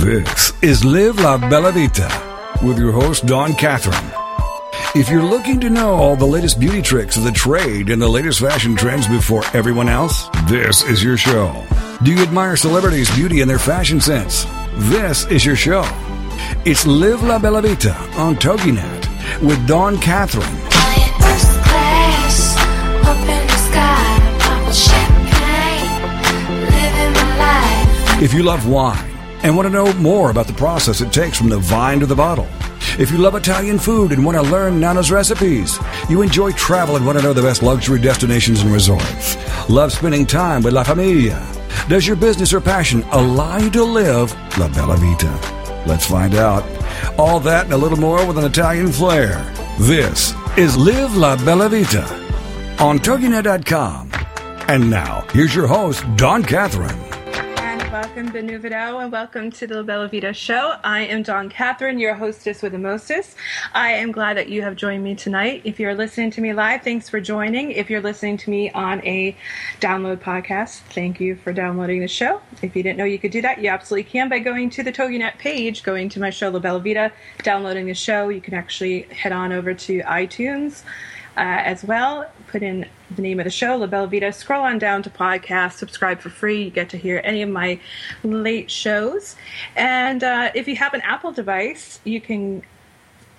This is Live La Bella Vita with your host, Dawn Catherine. If you're looking to know all the latest beauty tricks of the trade and the latest fashion trends before everyone else, this is your show. Do you admire celebrities' beauty and their fashion sense? This is your show. It's Live La Bella Vita on TogiNet with Dawn Catherine. If you love wine and want to know more about the process it takes from the vine to the bottle, if you love Italian food and want to learn Nana's recipes, you enjoy travel and want to know the best luxury destinations and resorts, love spending time with La Familia, does your business or passion allow you to live La Bella Vita? Let's find out. All that and a little more with an Italian flair. This is Live La Bella Vita on TogiNet.com. And now, here's your host, Dawn Catherine. And Benuvido, and welcome to the La Bella Vita Show. I am Dawn Catherine, your hostess with the mostest. I am glad that you have joined me tonight. If you're listening to me live, thanks for joining. If you're listening to me on a download podcast, thank you for downloading the show. If you didn't know you could do that, you absolutely can by going to the TogiNet page, going to my show, La Bella Vita, downloading the show. You can actually head on over to iTunes uh, as well. Put in the name of the show, La Bella Vita. Scroll on down to podcast, subscribe for free. You get to hear any of my late shows. And uh, if you have an Apple device, you can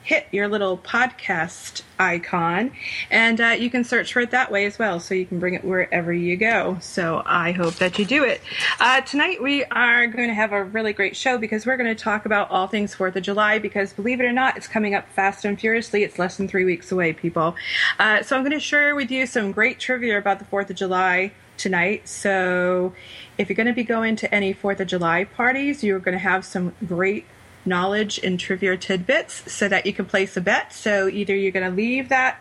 hit your little podcast icon and uh, you can search for it that way as well so you can bring it wherever you go. So i hope that you do it. Uh, tonight we are going to have a really great show because we're going to talk about all things fourth of july because believe it or not it's coming up fast and furiously. It's less than three weeks away people. Uh, so i'm going to share with you some great trivia about the fourth of july tonight. So if you're going to be going to any fourth of july parties you're going to have some great knowledge and trivia tidbits so that you can place a bet. So either you're going to leave that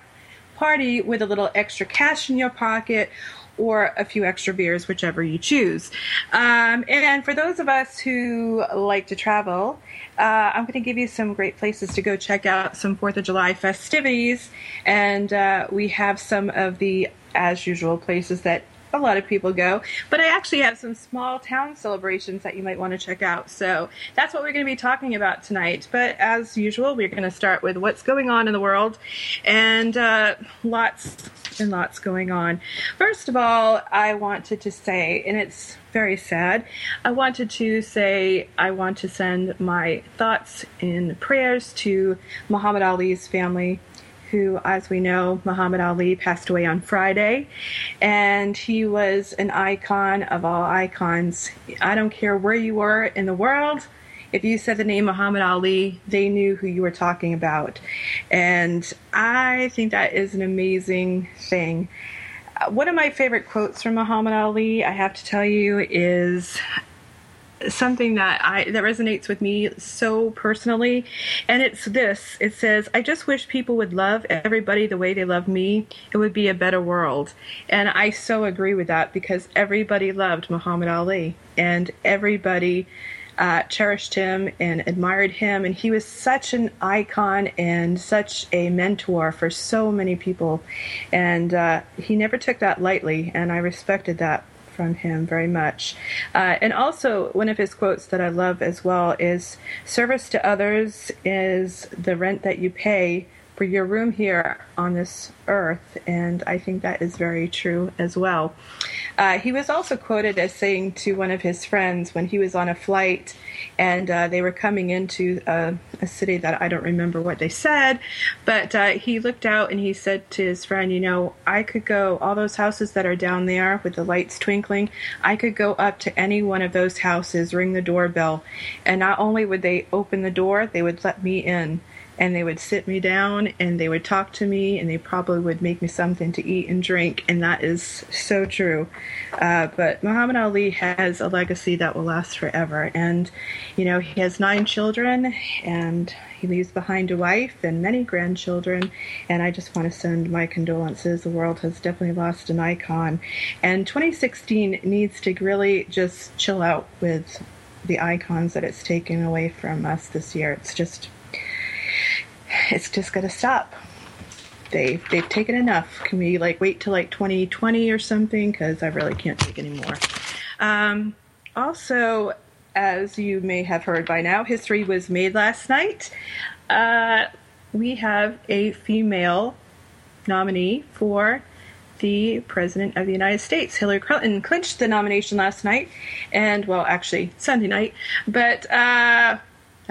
party with a little extra cash in your pocket or a few extra beers, whichever you choose. Um, and for those of us who like to travel, uh, I'm going to give you some great places to go check out some 4th of July festivities. And uh, we have some of the, as usual, places that a lot of people go. But I actually have some small town celebrations that you might want to check out. So that's what we're going to be talking about tonight. But as usual, we're going to start with what's going on in the world and uh, lots and lots going on. First of all, I wanted to say, and it's very sad, I wanted to say I want to send my thoughts and prayers to Muhammad Ali's family who, as we know, Muhammad Ali passed away on Friday, and he was an icon of all icons. I don't care where you were in the world. If you said the name Muhammad Ali, they knew who you were talking about. And I think that is an amazing thing. Uh, One of my favorite quotes from Muhammad Ali, I have to tell you, is something that I that resonates with me so personally. And it's this it says I just wish people would love everybody the way they love me. It would be a better world. And I so agree with that because everybody loved Muhammad Ali and everybody uh, cherished him and admired him. And he was such an icon and such a mentor for so many people. And uh, he never took that lightly. And I respected that from him very much. Uh, and also, one of his quotes that I love as well is Service to others is the rent that you pay for your room here on this earth. And I think that is very true as well. Uh, he was also quoted as saying to one of his friends when he was on a flight and uh, they were coming into a, a, city that I don't remember what they said, but uh, he looked out and he said to his friend, You know, I could go, all those houses that are down there with the lights twinkling, I could go up to any one of those houses, ring the doorbell, and not only would they open the door, they would let me in and they would sit me down and they would talk to me and they probably would make me something to eat and drink and that is so true. Uh, but muhammad ali has a legacy that will last forever. And you know he has nine children and he leaves behind a wife and many grandchildren. And i just want to send my condolences. The world has definitely lost an icon. And 2016 needs to really just chill out with the icons that it's taken away from us this year. It's just it's just to stop. They they've taken enough. Can we like wait till like 2020 or something? Because I really can't take anymore. Um, also, as you may have heard by now, history was made last night. Uh, we have a female nominee for the President of the United States. Hillary Clinton clinched the nomination last night, and well, actually Sunday night, but uh,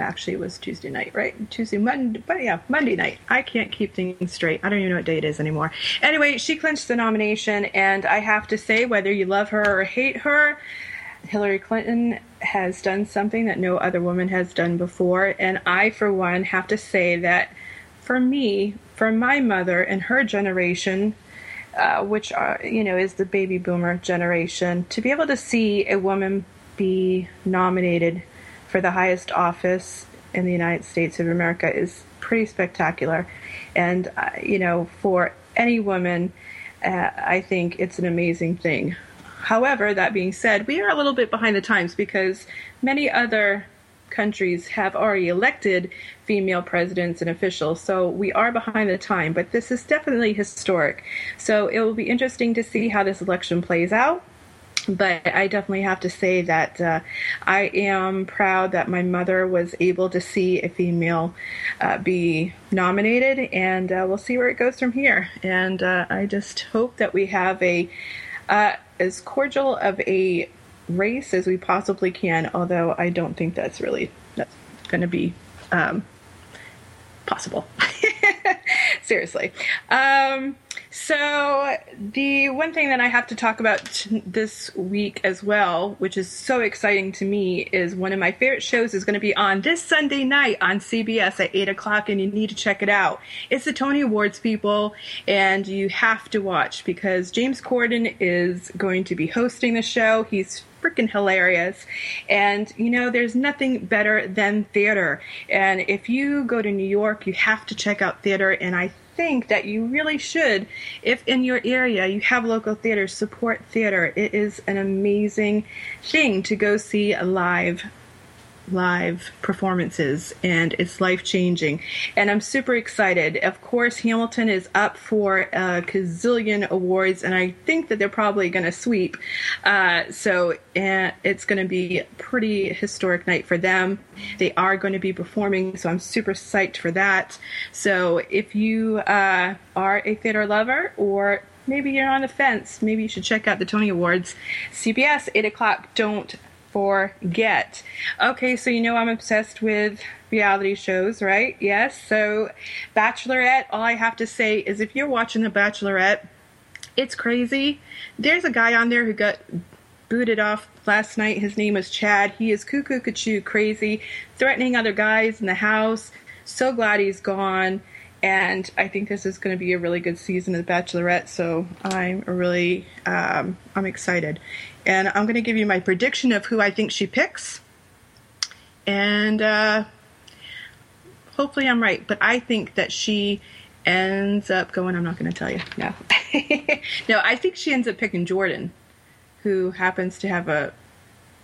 actually it was Tuesday night, right? Tuesday, Monday, but yeah, Monday night. I can't keep things straight. I don't even know what day it is anymore. Anyway, she clinched the nomination, and I have to say, whether you love her or hate her, Hillary Clinton has done something that no other woman has done before, and I, for one, have to say that for me, for my mother and her generation, uh, which are you know is the baby boomer generation, to be able to see a woman be nominated for the highest office in the United States of America is pretty spectacular, and uh, you know for any woman, uh, I think it's an amazing thing. However, that being said, we are a little bit behind the times because many other countries have already elected female presidents and officials, so we are behind the time, but this is definitely historic. So it will be interesting to see how this election plays out. But I definitely have to say that uh, I am proud that my mother was able to see a female uh, be nominated, and uh, we'll see where it goes from here. And uh, I just hope that we have a uh, as cordial of a race as we possibly can, although I don't think that's really that's going to be um, possible. Seriously. Um, so, the one thing that I have to talk about this week as well, which is so exciting to me, is one of my favorite shows is going to be on this Sunday night on CBS at 8 o'clock, and you need to check it out. It's the Tony Awards, people, and you have to watch because James Corden is going to be hosting the show. He's freaking hilarious. And, you know, there's nothing better than theater. And if you go to New York, you have to check out theater. And I think that you really should, if in your area you have local theaters, support theater. It is an amazing thing to go see live live performances and it's life changing and i'm super excited. Of course hamilton is up for a gazillion awards and i think that they're probably going to sweep. Uh, so uh, it's going to be a pretty historic night for them. They are going to be performing so i'm super psyched for that. So if you uh, are a theater lover or maybe you're on the fence maybe you should check out the tony awards. Cbs 8 o'clock. Don't forget. Okay, so you know I'm obsessed with reality shows, right? Yes. So, Bachelorette, all I have to say is if you're watching The Bachelorette, it's crazy. There's a guy on there who got booted off last night. His name is Chad. He is cuckoo cuckoo crazy, threatening other guys in the house. So glad he's gone. And I think this is going to be a really good season of The Bachelorette. So I'm really, um, I'm excited and I'm going to give you my prediction of who I think she picks. And uh, hopefully I'm right, but I think that she ends up going. I'm not going to tell you. No, no, I think she ends up picking Jordan, who happens to have a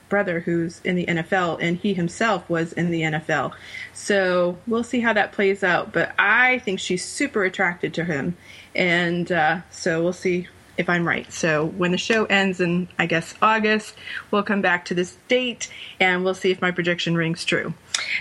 brother who's in the NFL, and he himself was in the NFL. So we'll see how that plays out. But I think she's super attracted to him, and uh, so we'll see if I'm right. So when the show ends in, I guess, August, we'll come back to this date and we'll see if my prediction rings true.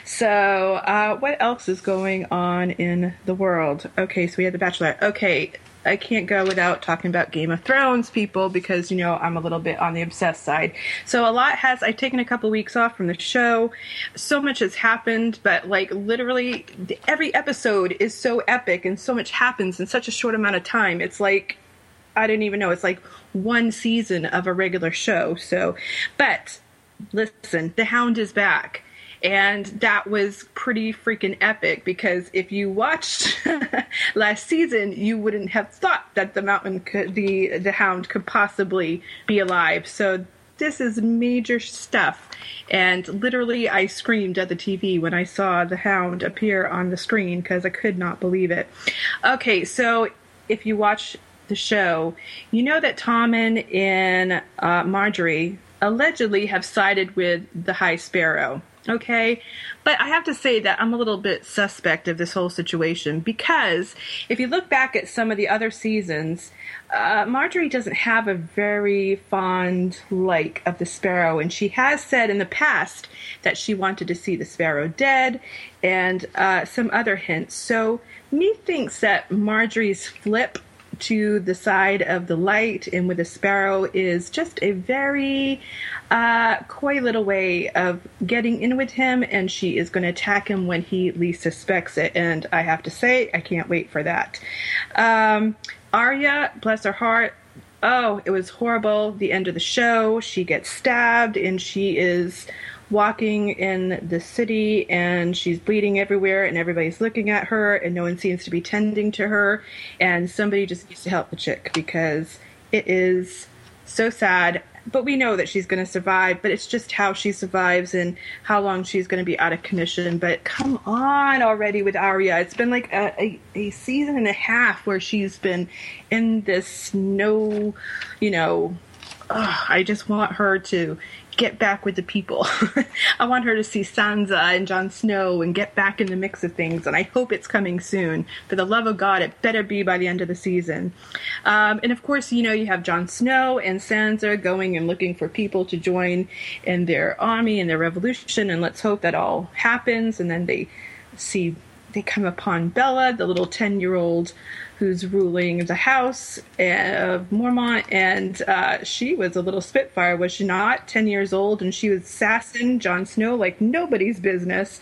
So, uh, what else is going on in the world? Okay, so we had The Bachelor. Okay, I can't go without talking about Game of Thrones, people, because you know I'm a little bit on the obsessed side. So a lot has. I've taken a couple weeks off from the show. So much has happened, but like literally every episode is so epic, and so much happens in such a short amount of time. It's like I didn't even know it's like one season of a regular show. So, but listen, The Hound is back. And that was pretty freaking epic because if you watched last season, you wouldn't have thought that the mountain could, the the hound could possibly be alive. So this is major stuff. And literally, I screamed at the TV when I saw the hound appear on the screen because I could not believe it. Okay, so if you watch the show, you know that Tommen and uh, Margaery allegedly have sided with the High Sparrow. Okay, but I have to say that I'm a little bit suspect of this whole situation because if you look back at some of the other seasons, uh, Margaery doesn't have a very fond like of the sparrow, and she has said in the past that she wanted to see the sparrow dead, and uh, some other hints. So me thinks that Margaery's flip to the side of the light and with a sparrow is just a very uh, coy little way of getting in with him, and she is going to attack him when he least suspects it. And I have to say, I can't wait for that. Um, Arya, bless her heart, oh, it was horrible. The end of the show, she gets stabbed, and she is walking in the city and she's bleeding everywhere and everybody's looking at her and no one seems to be tending to her and somebody just needs to help the chick because it is so sad. But we know that she's going to survive but it's just how she survives and how long she's going to be out of commission. But come on already with Arya. It's been like a, a, a season and a half where she's been in this no you know. Ugh, I just want her to get back with the people. I want her to see Sansa and Jon Snow and get back in the mix of things, and I hope it's coming soon. For the love of God, it better be by the end of the season. Um, and of course, you know, you have Jon Snow and Sansa going and looking for people to join in their army and their revolution, and let's hope that all happens, and then they see. They come upon Bella, the little 10 year old who's ruling the house of Mormont, and uh, she was a little spitfire, was she not? Ten years old, and she was sassing Jon Snow like nobody's business.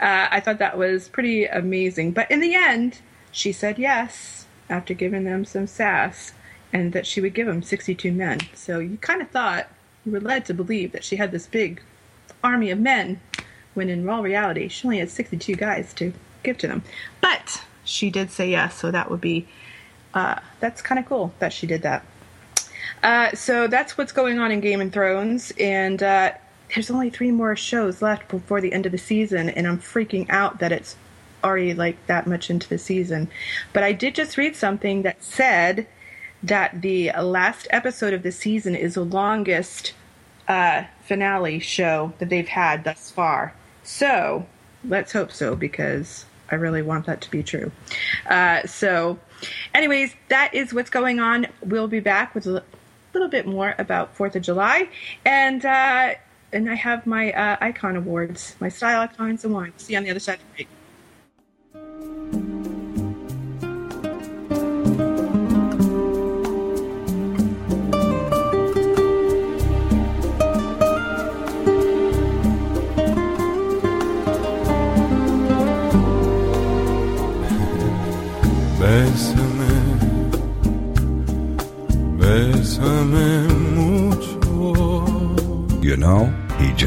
Uh, I thought that was pretty amazing. But in the end, she said yes after giving them some sass, and that she would give them 62 men. So you kind of thought, you were led to believe that she had this big army of men, when in all reality, she only had 62 guys to give to them. But she did say yes, so that would be uh, that's kind of cool that she did that. Uh, so that's what's going on in Game of Thrones, and uh, there's only three more shows left before the end of the season, and I'm freaking out that it's already like that much into the season. But I did just read something that said that the last episode of the season is the longest uh, finale show that they've had thus far. So let's hope so because I really want that to be true. Uh, so, anyways, that is what's going on. We'll be back with a little bit more about Fourth of July, and uh, and I have my uh, icon awards, my style icons and one. See you on the other side of the.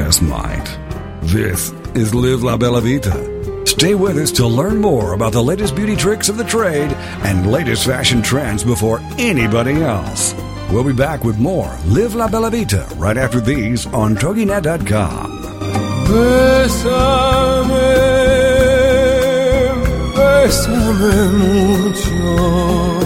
He just might. This is Live La Bella Vita. Stay with us to learn more about the latest beauty tricks of the trade and latest fashion trends before anybody else. We'll be back with more Live La Bella Vita right after these on TogiNet.com. Bésame, bésame mucho.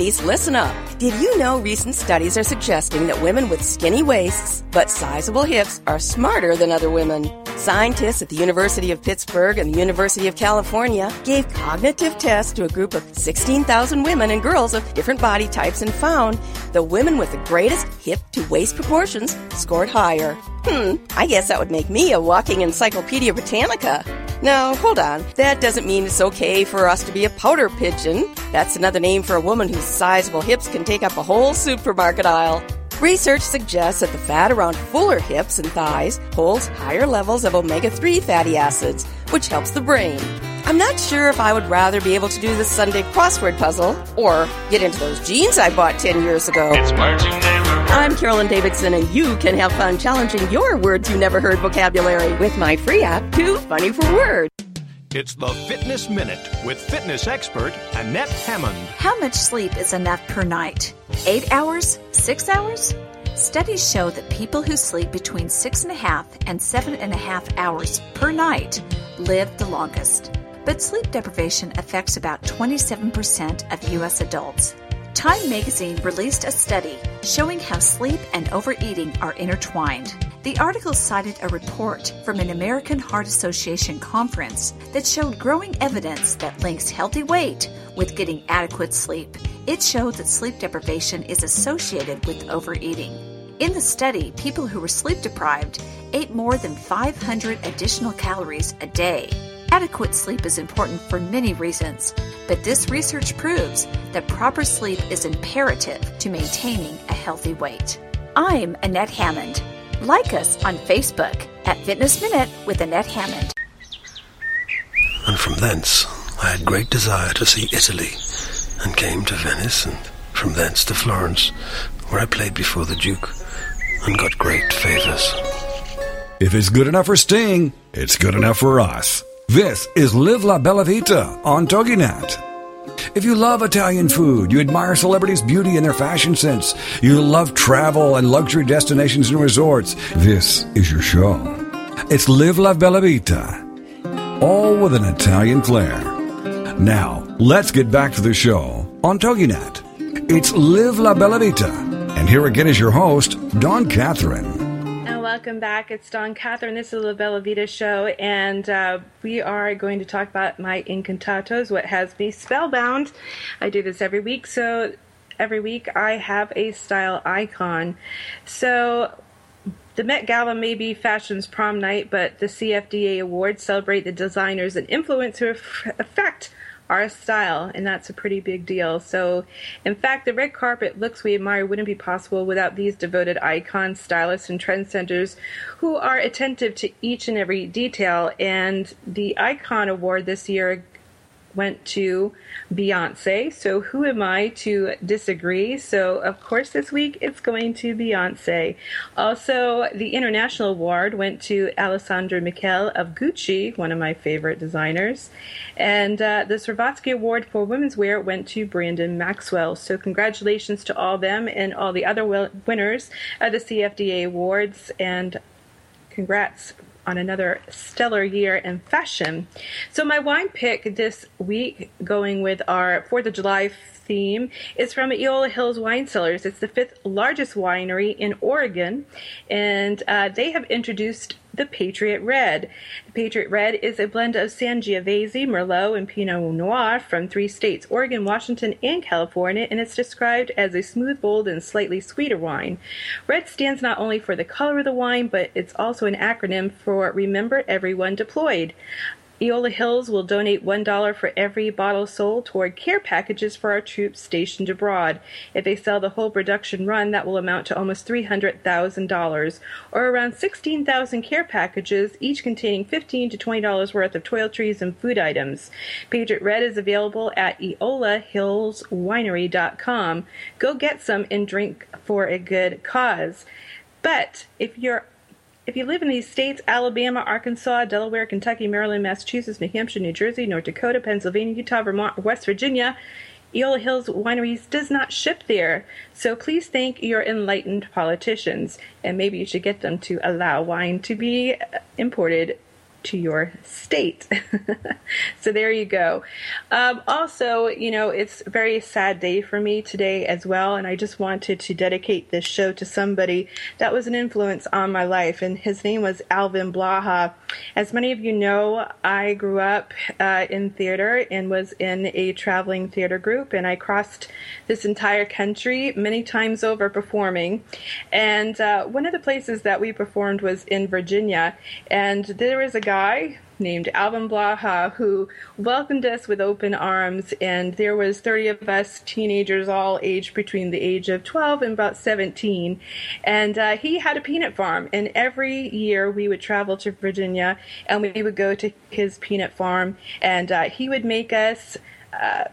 Ladies, listen up. Did you know recent studies are suggesting that women with skinny waists but sizable hips are smarter than other women? Scientists at the University of Pittsburgh and the University of California gave cognitive tests to a group of 16,000 women and girls of different body types and found the women with the greatest hip to waist proportions scored higher. Hmm, I guess that would make me a walking Encyclopedia Britannica. Now, hold on. That doesn't mean it's okay for us to be a powder pigeon. That's another name for a woman whose sizable hips can take up a whole supermarket aisle. Research suggests that the fat around fuller hips and thighs holds higher levels of omega 3 fatty acids, which helps the brain. I'm not sure if I would rather be able to do the Sunday crossword puzzle or get into those jeans I bought 10 years ago. It's words you never. I'm Carolyn Davidson, and you can have fun challenging your words you never heard vocabulary with my free app, Too Funny for Words. It's the Fitness Minute with fitness expert Annette Hammond. How much sleep is enough per night? Eight hours? Six hours? Studies show that people who sleep between six and a half and seven and a half hours per night live the longest. but sleep deprivation affects about 27% of U.S. adults. Time magazine released a study showing how sleep and overeating are intertwined. The article cited a report from an American Heart Association conference that showed growing evidence that links healthy weight with getting adequate sleep. It showed that sleep deprivation is associated with overeating. In the study, people who were sleep deprived ate more than 500 additional calories a day. Adequate sleep is important for many reasons, but this research proves that proper sleep is imperative to maintaining a healthy weight. I'm Annette Hammond. Like us on Facebook at Fitness Minute with Annette Hammond. And from thence I had great desire to see Italy, and came to Venice, and from thence to Florence, where I played before the Duke, and got great favors. If it's good enough for Sting, it's good enough for us. This is Live La Bella Vita on TogiNet. If you love Italian food, you admire celebrities' beauty and their fashion sense, you love travel and luxury destinations and resorts, this is your show. It's Live La Bella Vita, all with an Italian flair. Now, let's get back to the show on TogiNet. It's Live La Bella Vita. And here again is your host, Dawn Catherine. Welcome back. It's Dawn Catherine. This is the Bella Vita show, and uh, we are going to talk about my incantatos, what has me spellbound. I do this every week, so every week I have a style icon. So the Met Gala may be fashion's prom night, but the CFDA awards celebrate the designers and influencers who affect our style, and that's a pretty big deal. So, in fact, the red carpet looks we admire wouldn't be possible without these devoted icons, stylists, and trendsetters who are attentive to each and every detail. And the Icon Award this year went to Beyonce. So who am I to disagree? So of course this week it's going to Beyonce. Also, the International Award went to Alessandra Michele of Gucci, one of my favorite designers. And uh, the Swarovski Award for Women's Wear went to Brandon Maxwell. So congratulations to all them and all the other winners of the CFDA Awards. And congrats on another stellar year in fashion. So my wine pick this week, going with our Fourth of July theme, is from Eola Hills Wine Cellars. It's the fifth largest winery in Oregon, and uh, they have introduced the Patriot Red. The Patriot Red is a blend of Sangiovese, Merlot, and Pinot Noir from three states Oregon, Washington, and California, and it's described as a smooth, bold, and slightly sweeter wine. Red stands not only for the color of the wine, but it's also an acronym for Remember Everyone Deployed. Eola Hills will donate $1 for every bottle sold toward care packages for our troops stationed abroad. If they sell the whole production run, that will amount to almost $300,000, or around 16,000 care packages, each containing 15 to $20 worth of toiletries and food items. Patriot Red is available at eolahillswinery.com. Go get some and drink for a good cause. But if you're if you live in these states Alabama, Arkansas, Delaware, Kentucky, Maryland, Massachusetts, New Hampshire, New Jersey, North Dakota, Pennsylvania, Utah, Vermont, West Virginia, Eola Hills Wineries does not ship there. So please thank your enlightened politicians, and maybe you should get them to allow wine to be imported to your state. so there you go. Um, also, you know, it's a very sad day for me today as well, and I just wanted to dedicate this show to somebody that was an influence on my life, and his name was Alvin Blaha. As many of you know, I grew up uh, in theater and was in a traveling theater group, and I crossed this entire country many times over performing. And uh, one of the places that we performed was in Virginia, and there was a guy named Alvin Blaha who welcomed us with open arms and there was 30 of us teenagers all aged between the age of 12 and about 17 and uh, he had a peanut farm and every year we would travel to Virginia and we would go to his peanut farm. And uh, he would make us uh,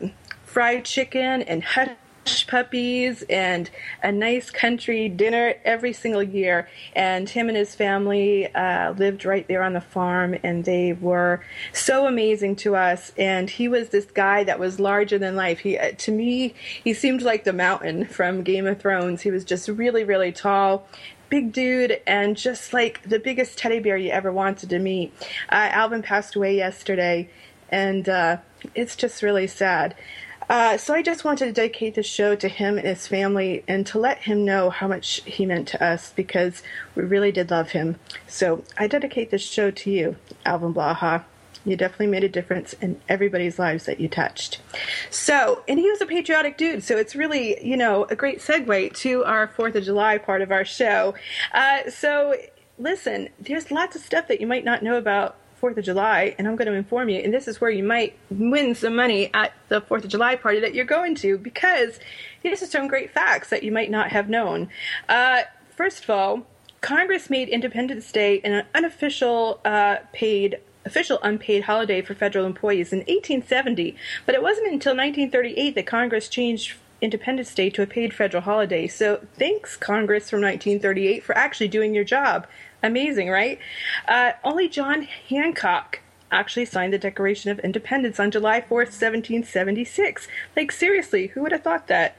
fried chicken and puppies and a nice country dinner every single year. And him and his family uh, lived right there on the farm, and they were so amazing to us. And he was this guy that was larger than life. He, uh, to me, he seemed like the mountain from Game of Thrones. He was just really, really tall, big dude and just like the biggest teddy bear you ever wanted to meet. Uh, Alvin passed away yesterday. and uh, it's just really sad. Uh, so I just wanted to dedicate this show to him and his family and to let him know how much he meant to us because we really did love him. So I dedicate this show to you, Alvin Blaha. You definitely made a difference in everybody's lives that you touched. So, and he was a patriotic dude, so it's really, you know, a great segue to our 4th of July part of our show. Uh, so, listen, there's lots of stuff that you might not know about Fourth of July, and I'm going to inform you. And this is where you might win some money at the Fourth of July party that you're going to, because these are some great facts that you might not have known. Uh, first of all, Congress made Independence Day an unofficial uh, paid official unpaid holiday for federal employees in 1870, but it wasn't until 1938 that Congress changed Independence Day to a paid federal holiday. So thanks, Congress from 1938, for actually doing your job. Amazing, right? Uh, only John Hancock actually signed the Declaration of Independence on July 4th, 1776. Like, seriously, who would have thought that?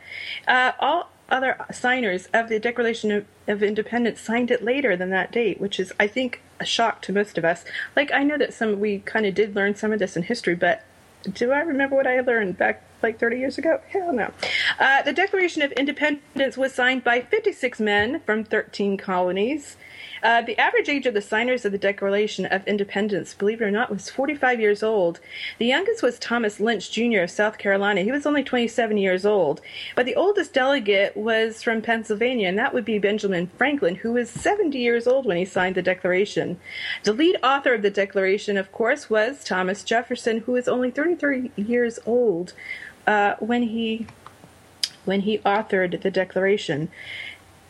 Uh, all other signers of the Declaration of, of Independence signed it later than that date, which is, I think, a shock to most of us. Like, I know that some we kind of did learn some of this in history, but do I remember what I learned back like 30 years ago? Hell no. Uh, the Declaration of Independence was signed by 56 men from 13 colonies. Uh, the average age of the signers of the Declaration of Independence, believe it or not, was 45 years old. The youngest was Thomas Lynch Jr. of South Carolina. He was only 27 years old. But the oldest delegate was from Pennsylvania, and that would be Benjamin Franklin, who was 70 years old when he signed the Declaration. The lead author of the Declaration, of course, was Thomas Jefferson, who was only 33 years old uh, when he when he authored the Declaration.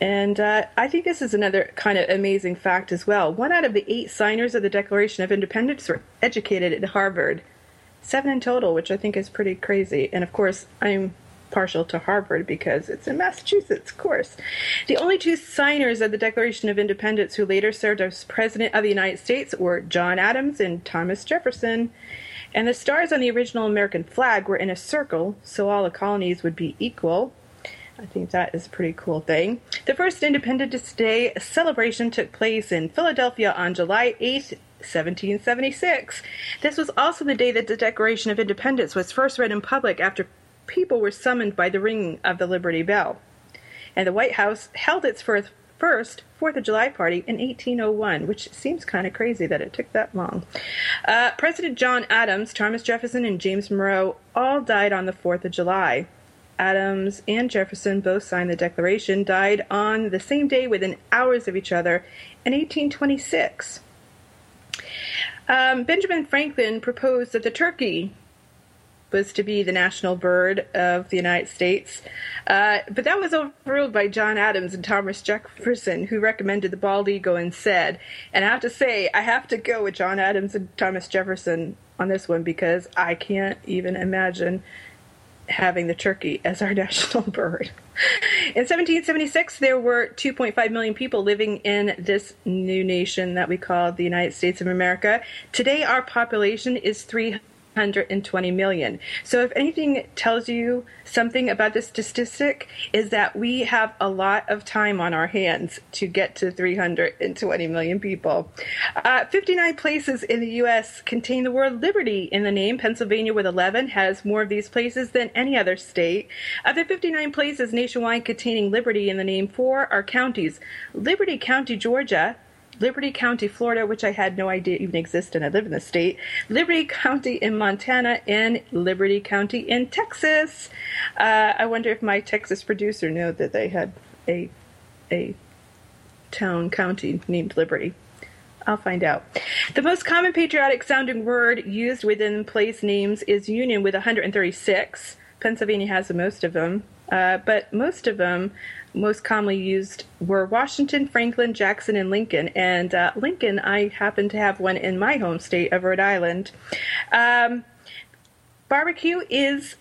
And uh, I think this is another kind of amazing fact as well. One out of the eight signers of the Declaration of Independence were educated at Harvard. Seven in total, which I think is pretty crazy. And of course, I'm partial to Harvard because it's in Massachusetts, of course. The only two signers of the Declaration of Independence who later served as President of the United States were John Adams and Thomas Jefferson. And the stars on the original American flag were in a circle, so all the colonies would be equal. I think that is a pretty cool thing. The first Independence Day celebration took place in Philadelphia on July 8th, 1776. This was also the day that the Declaration of Independence was first read in public after people were summoned by the ringing of the Liberty Bell. And the White House held its first, first Fourth of July party in 1801, which seems kind of crazy that it took that long. Uh, President John Adams, Thomas Jefferson, and James Monroe all died on the 4th of July. Adams and Jefferson both signed the Declaration, died on the same day within hours of each other in 1826. Um, Benjamin Franklin proposed that the turkey was to be the national bird of the United States, uh, but that was overruled by John Adams and Thomas Jefferson, who recommended the bald eagle instead. And I have to say, I have to go with John Adams and Thomas Jefferson on this one because I can't even imagine having the turkey as our national bird. In 1776, there were 2.5 million people living in this new nation that we call the United States of America. Today, our population is 320 million. So, if anything tells you something about this statistic, is that we have a lot of time on our hands to get to 320 million people. Uh, 59 places in the U.S. contain the word liberty in the name. Pennsylvania, with 11, has more of these places than any other state. Of the 59 places nationwide containing liberty in the name, four are counties Liberty County, Georgia. Liberty County, Florida, which I had no idea even existed. I live in the state. Liberty County in Montana, and Liberty County in Texas. Uh, I wonder if my Texas producer knew that they had a a town county named Liberty. I'll find out. The most common patriotic sounding word used within place names is Union with 136. Pennsylvania has the most of them, uh, but most of them most commonly used were Washington, Franklin, Jackson, and Lincoln. And uh, Lincoln, I happen to have one in my home state of Rhode Island. Um, barbecue is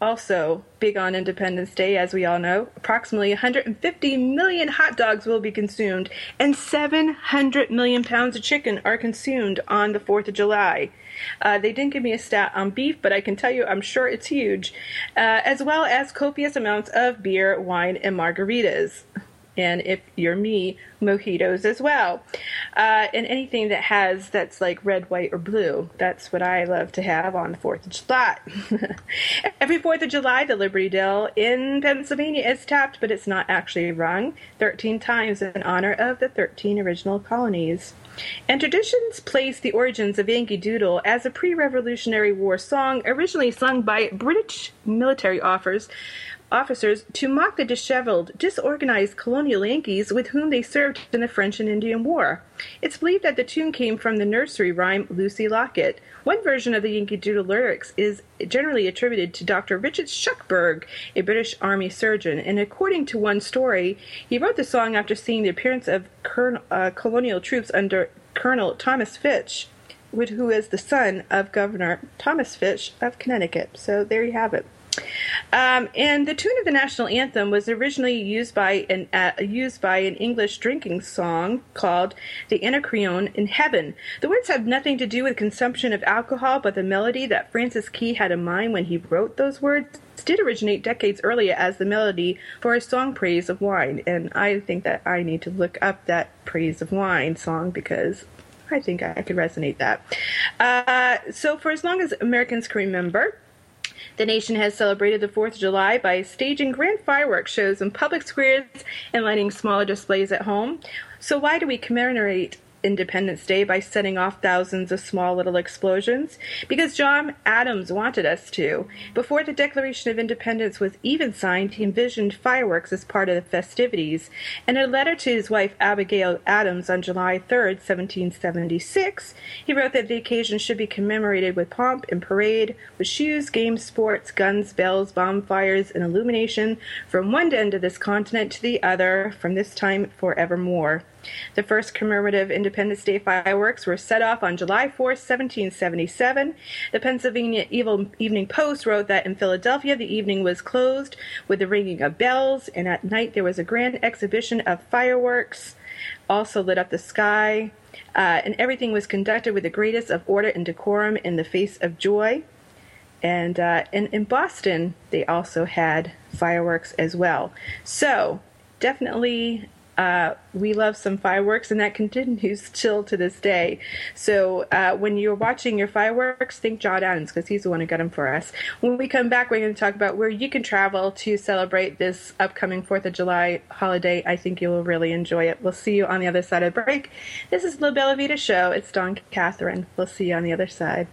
also big on Independence Day, as we all know. Approximately 150 million hot dogs will be consumed, and 700 million pounds of chicken are consumed on the 4th of July. Uh, they didn't give me a stat on beef, but I can tell you I'm sure it's huge, uh, as well as copious amounts of beer, wine, and margaritas. And if you're me, mojitos as well. Uh, and anything that has that's like red, white, or blue. That's what I love to have on the 4th of July. Every 4th of July, the Liberty Bell in Pennsylvania is tapped, but it's not actually rung 13 times in honor of the 13 original colonies. And traditions place the origins of Yankee Doodle as a pre Revolutionary War song originally sung by British military offers, officers to mock the disheveled, disorganized colonial Yankees with whom they served in the French and Indian War. It's believed that the tune came from the nursery rhyme Lucy Locket. One version of the Yankee Doodle lyrics is generally attributed to Dr. Richard Shuckburgh, a British Army surgeon, and according to one story, he wrote the song after seeing the appearance of colon- uh, colonial troops under Colonel Thomas Fitch, who is the son of Governor Thomas Fitch of Connecticut. So there you have it. Um, and the tune of the national anthem was originally used by an uh, used by an English drinking song called "The Anacreon in Heaven." The words have nothing to do with consumption of alcohol, but the melody that Francis Key had in mind when he wrote those words did originate decades earlier as the melody for a song praise of wine. And I think that I need to look up that praise of wine song because I think I could resonate that. Uh, so for as long as Americans can remember. The nation has celebrated the 4th of July by staging grand fireworks shows in public squares and lighting smaller displays at home. So, why do we commemorate Independence Day by setting off thousands of small little explosions? Because John Adams wanted us to. Before the Declaration of Independence was even signed, he envisioned fireworks as part of the festivities. In a letter to his wife Abigail Adams on July 3, 1776, he wrote that the occasion should be commemorated with pomp and parade, with shoes, games, sports, guns, bells, bonfires, and illumination from one end of this continent to the other, from this time forevermore. The first commemorative Independence Day fireworks were set off on July 4, 1777. The Pennsylvania Evening Post wrote that in Philadelphia the evening was closed with the ringing of bells, and at night there was a grand exhibition of fireworks, also lit up the sky, uh, and everything was conducted with the greatest of order and decorum in the face of joy. And uh, in Boston, they also had fireworks as well. So, definitely uh, we love some fireworks, and that continues till to this day. So uh, when you're watching your fireworks, think John Adams because he's the one who got them for us. When we come back, we're going to talk about where you can travel to celebrate this upcoming Fourth of July holiday. I think you will really enjoy it. We'll see you on the other side of break. This is La Bella Vita Show. It's Dawn Catherine. We'll see you on the other side.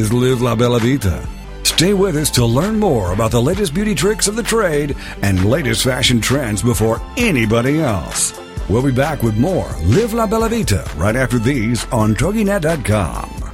Is Live La Bella Vita. Stay with us to learn more about the latest beauty tricks of the trade and latest fashion trends before anybody else. We'll be back with more Live La Bella Vita right after these on TogiNet.com.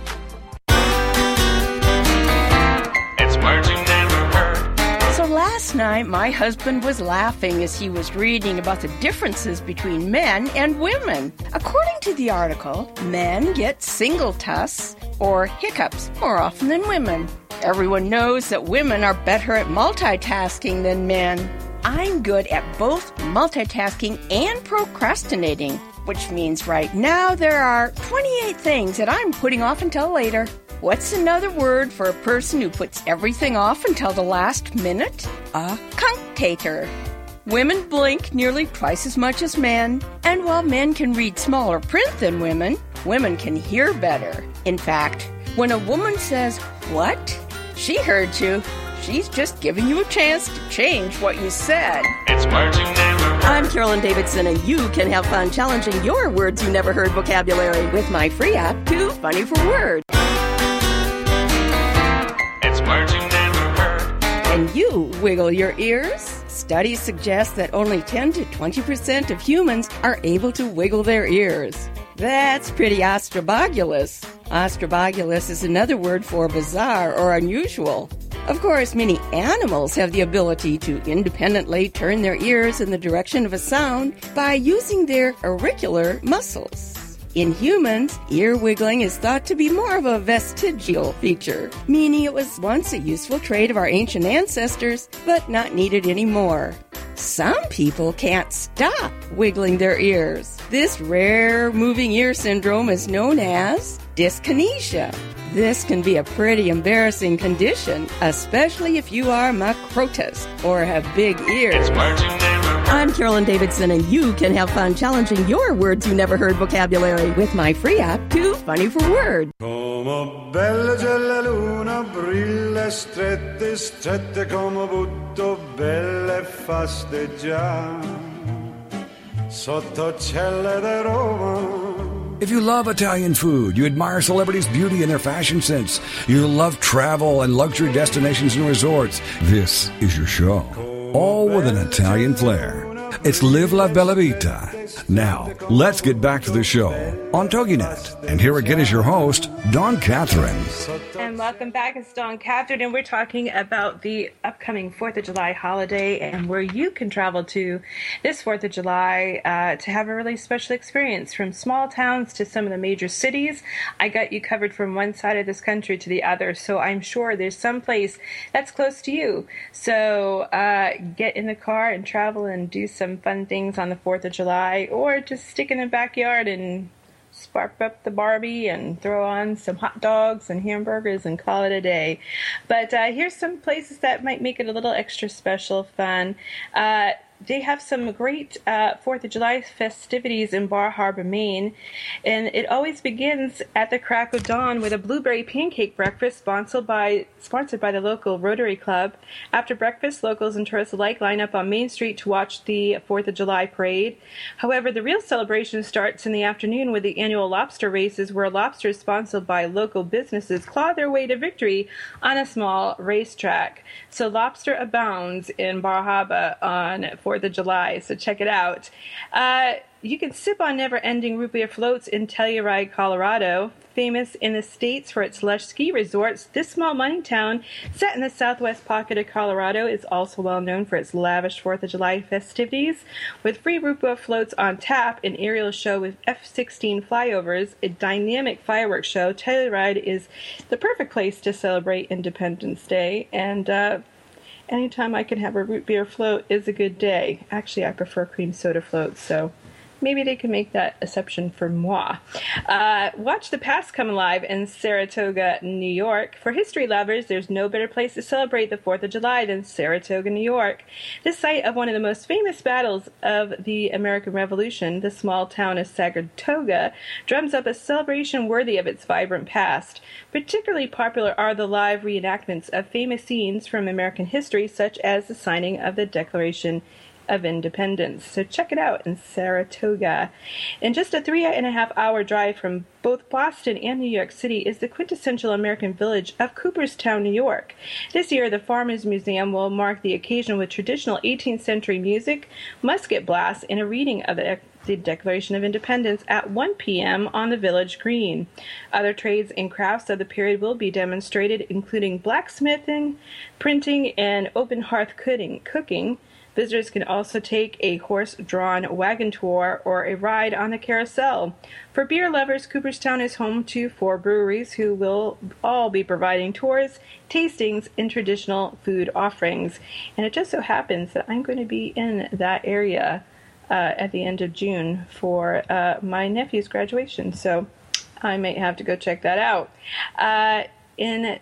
night, my husband was laughing as he was reading about the differences between men and women. According to the article, men get singultus or hiccups more often than women. Everyone knows that women are better at multitasking than men. I'm good at both multitasking and procrastinating, which means right now there are 28 things that I'm putting off until later. What's another word for a person who puts everything off until the last minute? A cunctator. Women blink nearly twice as much as men, and while men can read smaller print than women, women can hear better. In fact, when a woman says, What? She heard you. She's just giving you a chance to change what you said. It's words you never heard. I'm Carolyn Davidson, and you can have fun challenging your words you never heard vocabulary with my free app, Too Funny for Words. It's words you never heard. And you wiggle your ears? Studies suggest that only 10 to 20% of humans are able to wiggle their ears. That's pretty astrobogulous. Astrobogulous is another word for bizarre or unusual. Of course, many animals have the ability to independently turn their ears in the direction of a sound by using their auricular muscles. In humans, ear wiggling is thought to be more of a vestigial feature, meaning it was once a useful trait of our ancient ancestors, but not needed anymore. Some people can't stop wiggling their ears. This rare moving ear syndrome is known as dyskinesia. This can be a pretty embarrassing condition, especially if you are macrotous or have big ears. I'm Carolyn Davidson, and you can have fun challenging your words you never heard vocabulary with my free app, Too Funny for Word. Come bella c'è la luna, brilla strette, strette come butto, belle fasteggiare. Sotto celle di Roma. If you love Italian food, you admire celebrities' beauty and their fashion sense, you love travel and luxury destinations and resorts, this is your show. All with an Italian flair. It's Live La Bella Vita. Now, let's get back to the show on TogiNet. And here again is your host, Dawn Catherine. And welcome back. It's Dawn Catherine, and we're talking about the upcoming 4th of July holiday and where you can travel to this 4th of July uh, to have a really special experience from small towns to some of the major cities. I got you covered from one side of this country to the other, so I'm sure there's some place that's close to you. So uh, get in the car and travel and do some fun things on the 4th of July, or just stick in the backyard and spark up the Barbie and throw on some hot dogs and hamburgers and call it a day. But uh, here's some places that might make it a little extra special fun. Uh, they have some great uh, Fourth of July festivities in Bar Harbor, Maine, and it always begins at the crack of dawn with a blueberry pancake breakfast sponsored by sponsored by the local Rotary Club. After breakfast, locals and tourists alike line up on Main Street to watch the Fourth of July parade. However, the real celebration starts in the afternoon with the annual lobster races, where lobsters sponsored by local businesses claw their way to victory on a small racetrack. So lobster abounds in Bar Harbor on 4th of July, so check it out. Uh, you can sip on never ending root beer floats in Telluride, Colorado. Famous in the States for its lush ski resorts, this small mining town, set in the southwest pocket of Colorado, is also well known for its lavish 4th of July festivities. With free root beer floats on tap, an aerial show with F 16 flyovers, a dynamic fireworks show, Telluride is the perfect place to celebrate Independence Day. And uh, anytime I can have a root beer float is a good day. Actually, I prefer cream soda floats, so maybe they can make that exception for moi. Uh, watch the past come alive in Saratoga, New York. For history lovers, there's no better place to celebrate the 4th of July than Saratoga, New York. The site of one of the most famous battles of the American Revolution, the small town of Saratoga, drums up a celebration worthy of its vibrant past. Particularly popular are the live reenactments of famous scenes from American history, such as the signing of the Declaration of Independence. So check it out in Saratoga. In just a three and a half hour drive from both Boston and New York City is the quintessential American village of Cooperstown, New York. This year, the Farmers Museum will mark the occasion with traditional 18th century music, musket blasts, and a reading of the the Declaration of Independence at 1 p.m. on the village green. Other trades and crafts of the period will be demonstrated, including blacksmithing, printing, and open hearth cooking. Visitors can also take a horse drawn wagon tour or a ride on the carousel. For beer lovers, Cooperstown is home to four breweries who will all be providing tours, tastings, and traditional food offerings. And it just so happens that I'm going to be in that area uh, at the end of June for uh, my nephew's graduation. So I may have to go check that out. Uh, in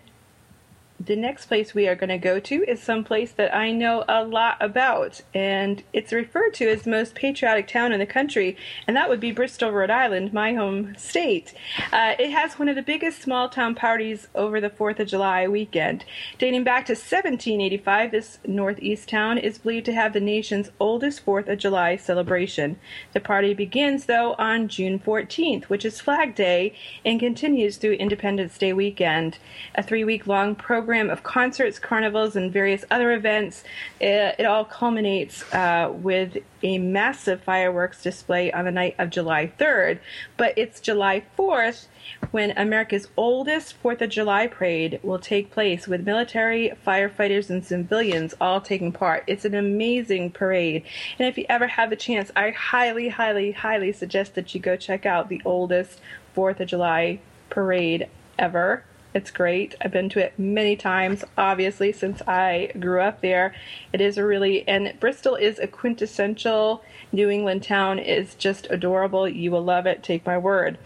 the next place we are going to go to is some place that I know a lot about, and it's referred to as the most patriotic town in the country, and that would be Bristol, Rhode Island, my home state. Uh, it has one of the biggest small town parties over the 4th of July weekend. Dating back to 1785, this northeast town is believed to have the nation's oldest 4th of July celebration. The party begins, though, on June 14th, which is Flag Day, and continues through Independence Day weekend. A three week long program program of concerts, carnivals, and various other events. It, it all culminates uh, with a massive fireworks display on the night of July 3rd, but it's July 4th when America's oldest 4th of July parade will take place with military, firefighters, and civilians all taking part. It's an amazing parade. And if you ever have the chance, I highly, highly, highly suggest that you go check out the oldest 4th of July parade ever. It's great. I've been to it many times, obviously, since I grew up there. It is a really, and Bristol is a quintessential New England town. It's just adorable. You will love it, take my word.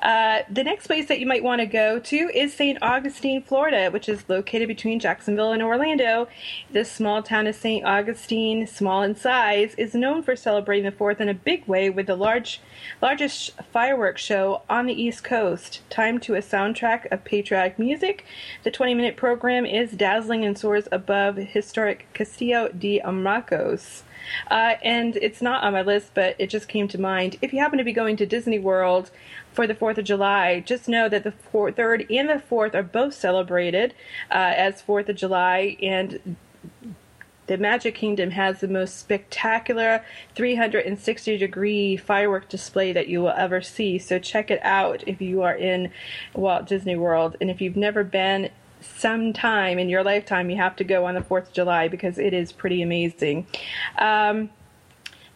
Uh, the next place that you might want to go to is St. Augustine, Florida, which is located between Jacksonville and Orlando. This small town of St. Augustine, small in size, is known for celebrating the 4th in a big way with the large, largest fireworks show on the East Coast. timed to a soundtrack of patriotic music. The 20 minute program is dazzling and soars above historic Castillo de Amracos. Uh, and it's not on my list, but it just came to mind. If you happen to be going to Disney World for the 4th of July, just know that the 4th, 3rd and the 4th are both celebrated uh, as 4th of July, and the Magic Kingdom has the most spectacular 360 degree firework display that you will ever see. So check it out if you are in Walt Disney World. And if you've never been, sometime in your lifetime, you have to go on the 4th of July because it is pretty amazing. Um,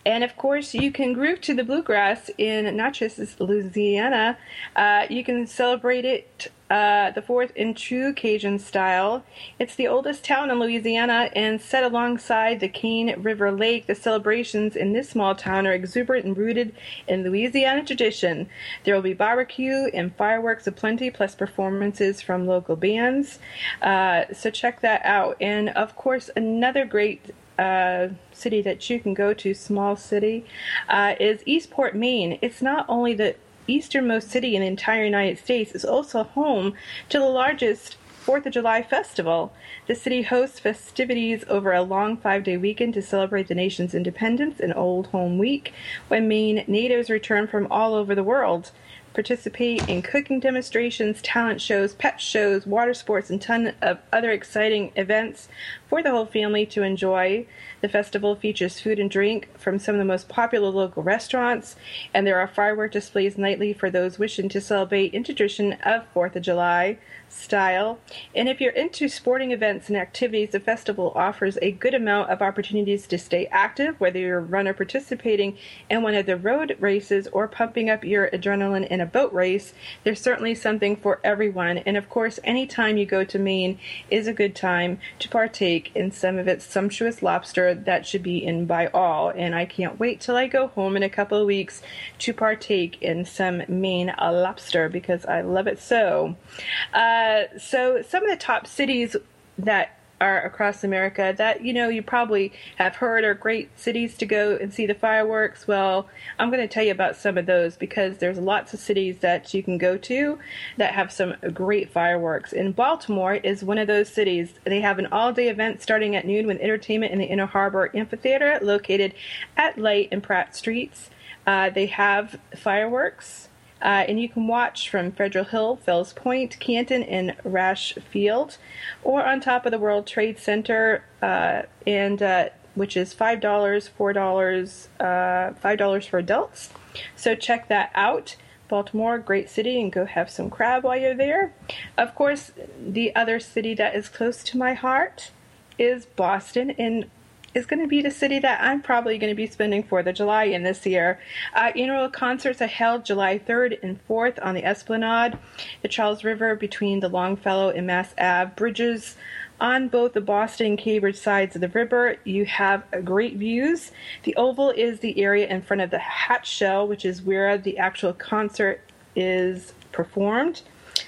and of course, you can groove to the bluegrass in Natchez, Louisiana. Uh, you can celebrate it uh, the fourth in true Cajun style. It's the oldest town in Louisiana and set alongside the Cane River Lake. The celebrations in this small town are exuberant and rooted in Louisiana tradition. There will be barbecue and fireworks aplenty, plus performances from local bands. Uh, so check that out. And of course, another great uh, city that you can go to, small city, uh, is Eastport, Maine. It's not only the easternmost city in the entire United States, it's also home to the largest Fourth of July festival. The city hosts festivities over a long five day weekend to celebrate the nation's independence and Old Home Week when Maine natives return from all over the world participate in cooking demonstrations, talent shows, pet shows, water sports, and ton of other exciting events for the whole family to enjoy. The festival features food and drink from some of the most popular local restaurants, and there are firework displays nightly for those wishing to celebrate in tradition of 4th of July style. And if you're into sporting events and activities, the festival offers a good amount of opportunities to stay active, whether you're a runner participating in one of the road races or pumping up your adrenaline in a boat race. There's certainly something for everyone. And of course, any time you go to Maine is a good time to partake in some of its sumptuous lobster that should be in by all. And I can't wait till I go home in a couple of weeks to partake in some Maine lobster because I love it so. Uh, so some of the top cities that are across America that you know you probably have heard are great cities to go and see the fireworks. Well, I'm going to tell you about some of those because there's lots of cities that you can go to that have some great fireworks. And Baltimore is one of those cities. They have an all-day event starting at noon with entertainment in the Inner Harbor Amphitheater located at Light and Pratt Streets. Uh, they have fireworks. Uh, and you can watch from Federal Hill, Fells Point, Canton, and Rash Field, or on top of the World Trade Center, uh, and uh, which is five dollars, four dollars, uh, five dollars for adults. So check that out. Baltimore, great city, and go have some crab while you're there. Of course, the other city that is close to my heart is Boston, and is going to be the city that I'm probably going to be spending 4th of July in this year. Uh, annual concerts are held July 3rd and 4th on the Esplanade, the Charles River between the Longfellow and Mass Ave bridges. On both the Boston and Cambridge sides of the river, you have great views. The Oval is the area in front of the Hatch Shell, which is where the actual concert is performed.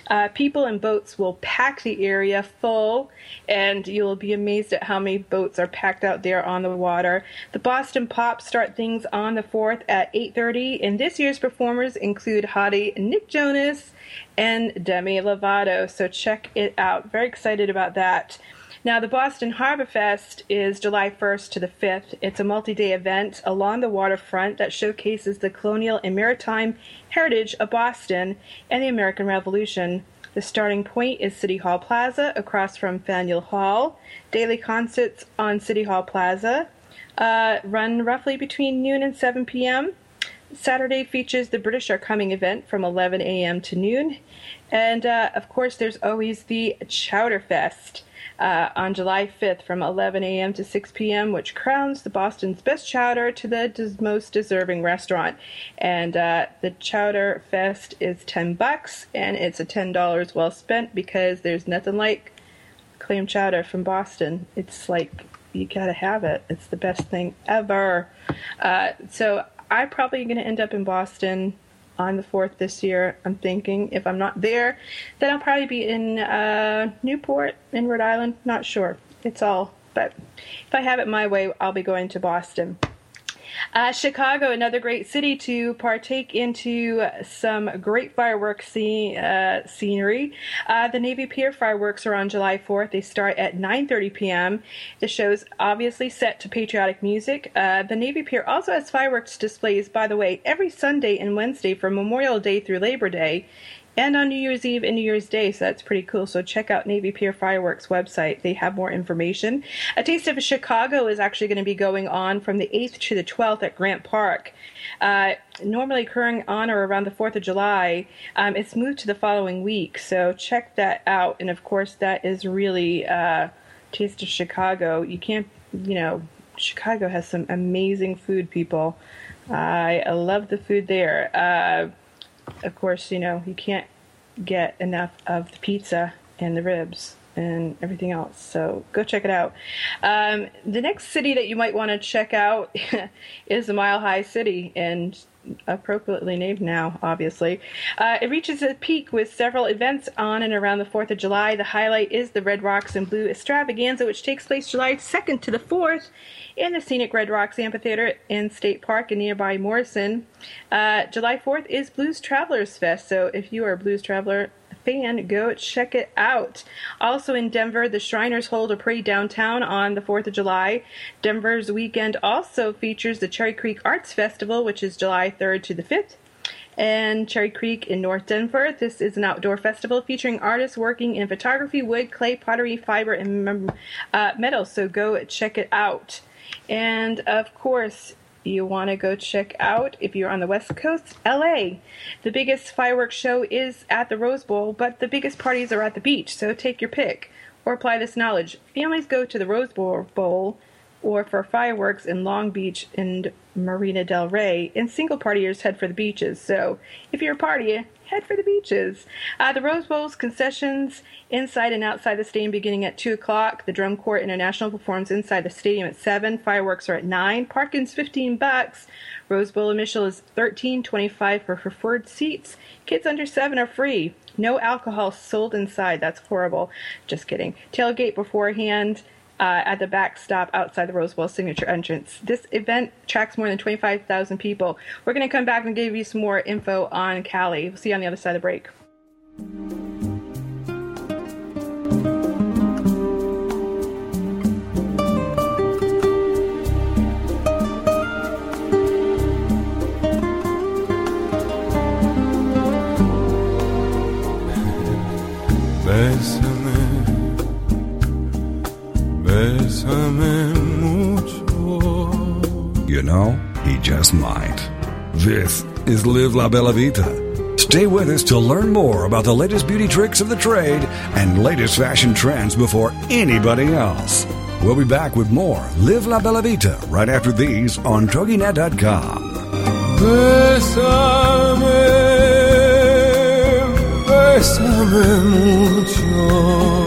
Uh, people and boats will pack the area full, and you'll be amazed at how many boats are packed out there on the water. The Boston Pops start things on the 4th at 8:30, and this year's performers include hottie Nick Jonas and Demi Lovato. So check it out. Very excited about that. Now, the Boston Harbor Fest is July 1st to the 5th. It's a multi day event along the waterfront that showcases the colonial and maritime heritage of Boston and the American Revolution. The starting point is City Hall Plaza across from Faneuil Hall. Daily concerts on City Hall Plaza uh, run roughly between noon and 7 p.m. Saturday features the British Are Coming event from 11 a.m. to noon. And uh, of course, there's always the Chowder Fest uh, on July 5th from 11 a.m. to 6 p.m., which crowns the Boston's best chowder to the des- most deserving restaurant. And uh, the Chowder Fest is 10 bucks, and it's a $10 well spent because there's nothing like clam chowder from Boston. It's like you gotta have it. It's the best thing ever. Uh, so I'm probably gonna end up in Boston on the 4th this year. I'm thinking if I'm not there, then I'll probably be in uh, Newport in Rhode Island. Not sure. It's all, but if I have it my way, I'll be going to Boston. Uh, Chicago, another great city to partake into some great fireworks scene, uh, scenery. Uh, the Navy Pier fireworks are on July 4th. They start at 9:30 p.m. The show's obviously set to patriotic music. Uh, the Navy Pier also has fireworks displays, by the way, every Sunday and Wednesday from Memorial Day through Labor Day and on New Year's Eve and New Year's Day, so that's pretty cool. So check out Navy Pier Fireworks website; they have more information. A Taste of Chicago is actually going to be going on from the 8th to the 12th at Grant Park. Uh, normally occurring on or around the 4th of July, um, it's moved to the following week. So check that out. And of course, that is really uh, Taste of Chicago. You can't, you know, Chicago has some amazing food, people. I, love the food there. Uh, of course, you know, you can't get enough of the pizza and the ribs and everything else. So go check it out. Um, the next city that you might want to check out is the Mile High City, and appropriately named now, obviously. Uh, it reaches a peak with several events on and around the 4th of July. The highlight is the Red Rocks and Blue Extravaganza, which takes place July 2nd to the 4th in the scenic Red Rocks Amphitheater in State Park in nearby Morrison. Uh, July 4th is Blues Travelers Fest, so if you are a Blues Traveler fan, go check it out. Also in Denver, the Shriners hold a parade downtown on the 4th of July. Denver's weekend also features the Cherry Creek Arts Festival, which is July 3rd to the 5th. And Cherry Creek in North Denver. This is an outdoor festival featuring artists working in photography, wood, clay, pottery, fiber, and uh, metal. So go check it out. And of course, you want to go check out if you're on the West Coast, LA. The biggest fireworks show is at the Rose Bowl, but the biggest parties are at the beach, so take your pick or apply this knowledge. Families go to the Rose Bowl, or for fireworks in Long Beach and Marina Del Rey, and single partiers head for the beaches. So if you're a partier, head for the beaches. Uh, the Rose Bowl's concessions inside and outside the stadium beginning at 2 o'clock. The Drum Corps International performs inside the stadium at 7. Fireworks are at 9. Parking's 15 bucks. Rose Bowl admission is 13.25 for preferred seats. Kids under 7 are free. No alcohol sold inside. That's horrible. Just kidding. Tailgate beforehand. Uh, at the backstop outside the Rose Bowl signature entrance. This event tracks more than 25,000 people. We're going to come back and give you some more info on Cali. We'll see you on the other side of the break. You know, he just might. This is Live La Bella Vita. Stay with us to learn more about the latest beauty tricks of the trade and latest fashion trends before anybody else. We'll be back with more Live La Bella Vita right after these on TogiNet.com. Bésame, bésame mucho.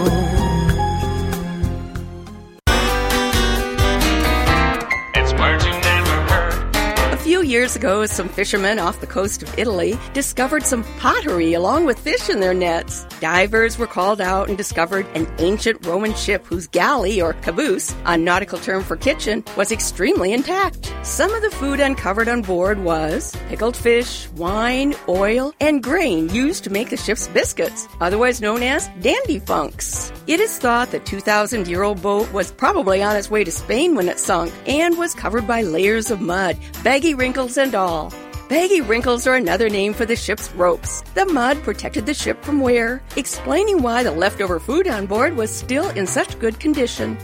Years ago, some fishermen off the coast of Italy discovered some pottery along with fish in their nets. Divers were called out and discovered an ancient Roman ship whose galley, or caboose, a nautical term for kitchen, was extremely intact. Some of the food uncovered on board was pickled fish, wine, oil, and grain used to make the ship's biscuits, otherwise known as dandy funks. It is thought the 2,000 year old boat was probably on its way to Spain when it sunk and was covered by layers of mud, baggy wrinkles and all. Baggy wrinkles are another name for the ship's ropes. The mud protected the ship from wear, explaining why the leftover food on board was still in such good condition.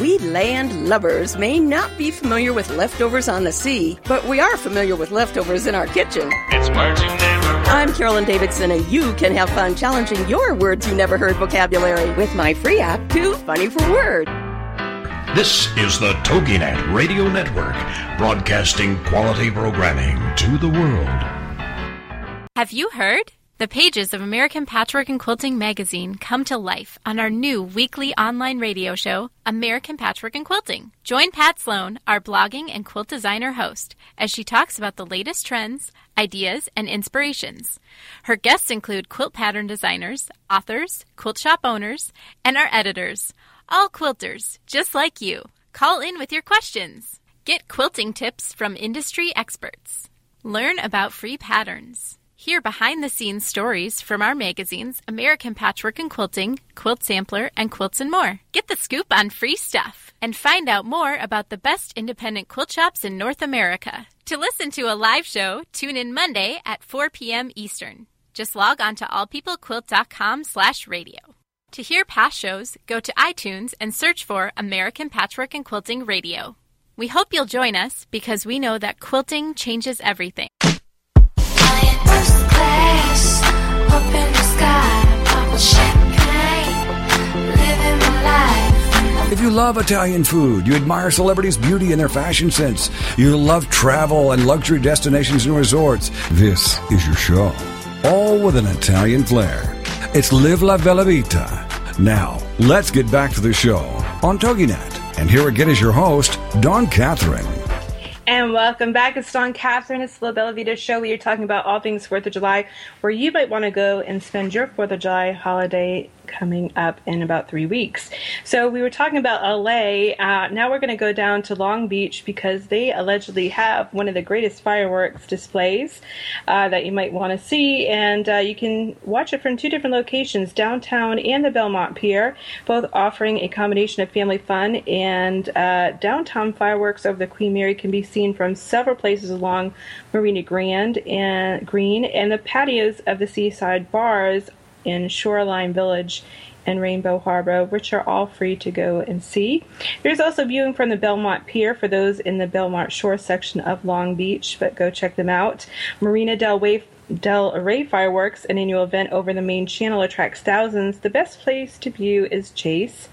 We land lubbers may not be familiar with leftovers on the sea, but we are familiar with leftovers in our kitchen. It's words you never heard. I'm Carolyn Davidson, and you can have fun challenging your words you never heard vocabulary with my free app, Too Funny for Word. This is the TogiNet Radio Network, broadcasting quality programming to the world. Have you heard? The pages of American Patchwork and Quilting magazine come to life on our new weekly online radio show, American Patchwork and Quilting. Join Pat Sloan, our blogging and quilt designer host, as she talks about the latest trends, ideas, and inspirations. Her guests include quilt pattern designers, authors, quilt shop owners, and our editors, all quilters, just like you. Call in with your questions. Get quilting tips from industry experts. Learn about free patterns. Hear behind the scenes stories from our magazines American Patchwork and Quilting, Quilt Sampler, and Quilts and More. Get the scoop on free stuff and find out more about the best independent quilt shops in North America. To listen to a live show, tune in Monday at 4 p.m. Eastern. Just log on to allpeoplequilt.com slash radio. To hear past shows, go to iTunes and search for American Patchwork and Quilting Radio. We hope you'll join us because we know that quilting changes everything. If you love Italian food, you admire celebrities' beauty and their fashion sense, you love travel and luxury destinations and resorts, this is your show. All with an Italian flair. It's Live La Bella Vita. Now, let's get back to the show on TogiNet. And here again is your host, Dawn Catherine. And welcome back. It's Dawn Catherine. It's the La Bella Vita show where you're talking about all things 4th of July, where you might want to go and spend your 4th of July holiday coming up in about three weeks. So we were talking about LA. Uh, now we're going to go down to Long Beach because they allegedly have one of the greatest fireworks displays uh, that you might want to see. And uh, you can watch it from two different locations, downtown and the Belmont Pier, both offering a combination of family fun. And uh, downtown fireworks over the Queen Mary can be seen from several places along Marina Grand and Green, and the patios of the seaside bars in Shoreline Village and Rainbow Harbor, which are all free to go and see. There's also viewing from the Belmont Pier for those in the Belmont Shore section of Long Beach, but go check them out. Marina Del Way Del Rey Fireworks, an annual event over the main channel, attracts thousands. The best place to view is Chace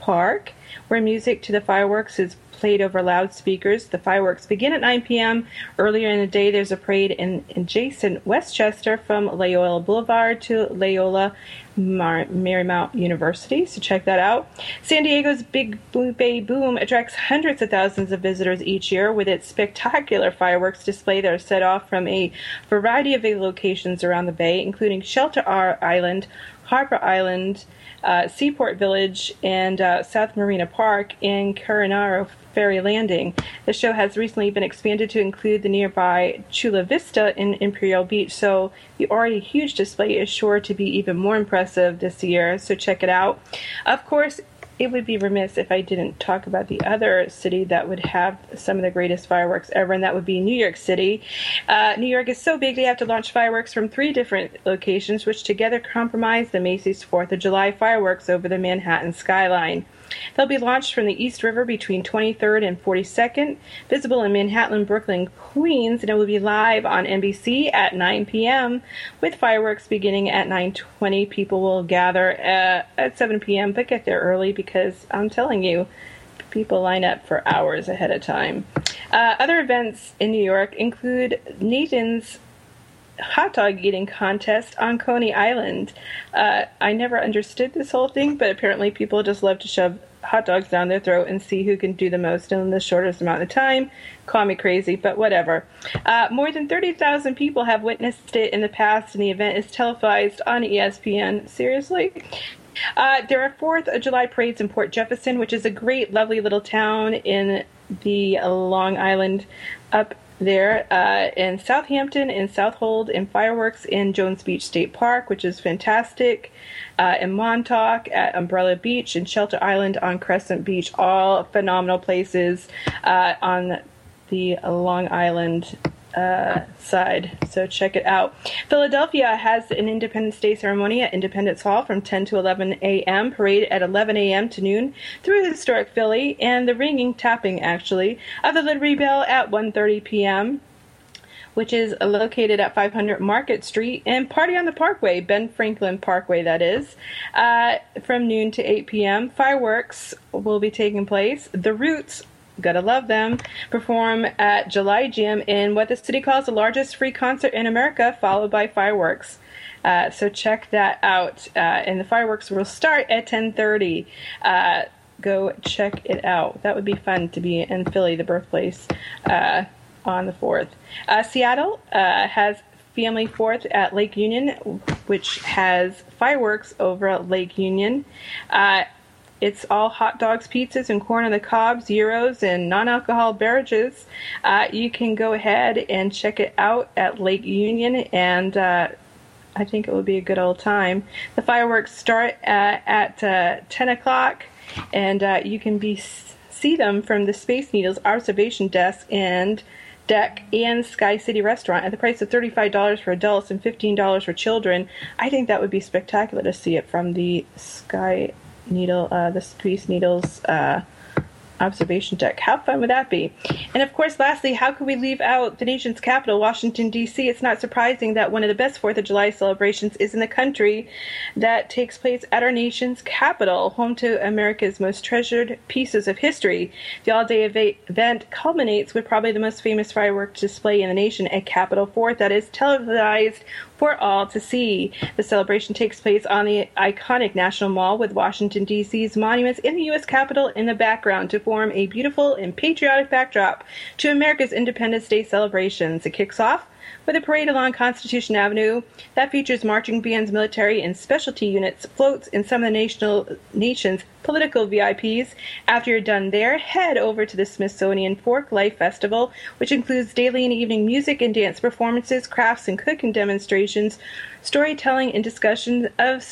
Park, where music to the fireworks is played over loudspeakers. The fireworks begin at 9 p.m. Earlier in the day, there's a parade in adjacent Westchester from Loyola Boulevard to Loyola Mar- Marymount University. So check that out. San Diego's Big Bay Boom attracts hundreds of thousands of visitors each year with its spectacular fireworks display that are set off from a variety of locations around the bay, including Shelter Island, Harbor Island, uh, Seaport Village, and uh, South Marina Park in Coronado Ferry Landing. The show has recently been expanded to include the nearby Chula Vista in Imperial Beach, so the already huge display is sure to be even more impressive this year, so check it out. Of course, it would be remiss if I didn't talk about the other city that would have some of the greatest fireworks ever, and that would be New York City. Uh, New York is so big they have to launch fireworks from three different locations, which together comprise the Macy's 4th of July fireworks over the Manhattan skyline. They'll be launched from the East River between 23rd and 42nd, visible in Manhattan, Brooklyn, Queens, and it will be live on NBC at 9 p.m. with fireworks beginning at 9:20. People will gather uh, at 7 p.m. but get there early because I'm telling you, people line up for hours ahead of time. Uh, other events in New York include Nathan's hot dog eating contest on Coney Island. Uh, I never understood this whole thing, but apparently people just love to shove hot dogs down their throat and see who can do the most in the shortest amount of time. Call me crazy, but whatever. Uh, more than 30,000 people have witnessed it in the past, and the event is televised on ESPN. Seriously? Uh, there are 4th of July parades in Port Jefferson, which is a great, lovely little town in the Long Island up there uh, in Southampton, in Southold, in fireworks in Jones Beach State Park, which is fantastic. Uh, in Montauk, at Umbrella Beach, in Shelter Island on Crescent Beach, all phenomenal places uh, on the Long Island uh, side. So check it out. Philadelphia has an Independence Day ceremony at Independence Hall from 10 to 11 a.m., parade at 11 a.m. to noon through historic Philly, and the ringing, tapping actually, of the Liberty Bell at 1.30 p.m., which is located at 500 Market Street, and Party on the Parkway, Ben Franklin Parkway, that is, uh, from noon to 8 p.m. Fireworks will be taking place. The Roots gotta love them, perform at July Gym in what the city calls the largest free concert in America, followed by fireworks. Uh, so check that out. Uh, and the fireworks will start at 10:30. Uh, go check it out. That would be fun to be in Philly, the birthplace, uh, on the 4th. Uh, Seattle uh, has Family Fourth at Lake Union, which has fireworks over Lake Union. It's all hot dogs, pizzas, and corn on the cobs, euros, and non-alcohol beverages. Uh, you can go ahead and check it out at Lake Union, and uh, I think it will be a good old time. The fireworks start uh, at uh, 10 o'clock, and uh, you can be see them from the Space Needles observation desk and deck and Sky City restaurant at the price of $35 for adults and $15 for children. I think that would be spectacular to see it from the Sky Needle, uh, the Space Needles uh, observation deck. How fun would that be? And of course, lastly, how could we leave out the nation's capital, Washington, D.C.? It's not surprising that one of the best 4th of July celebrations is in the country that takes place at our nation's capital, home to America's most treasured pieces of history. The all day event culminates with probably the most famous fireworks display in the nation at Capitol Fourth that is televised for all to see. The celebration takes place on the iconic National Mall with Washington, D.C.'s monuments in the U.S. Capitol in the background to form a beautiful and patriotic backdrop to America's Independence Day celebrations. It kicks off with a parade along Constitution Avenue that features marching bands, military, and specialty units, floats, and some of the national, nation's political VIPs. After you're done there, head over to the Smithsonian Folklife Festival, which includes daily and evening music and dance performances, crafts and cooking demonstrations, storytelling, and discussions of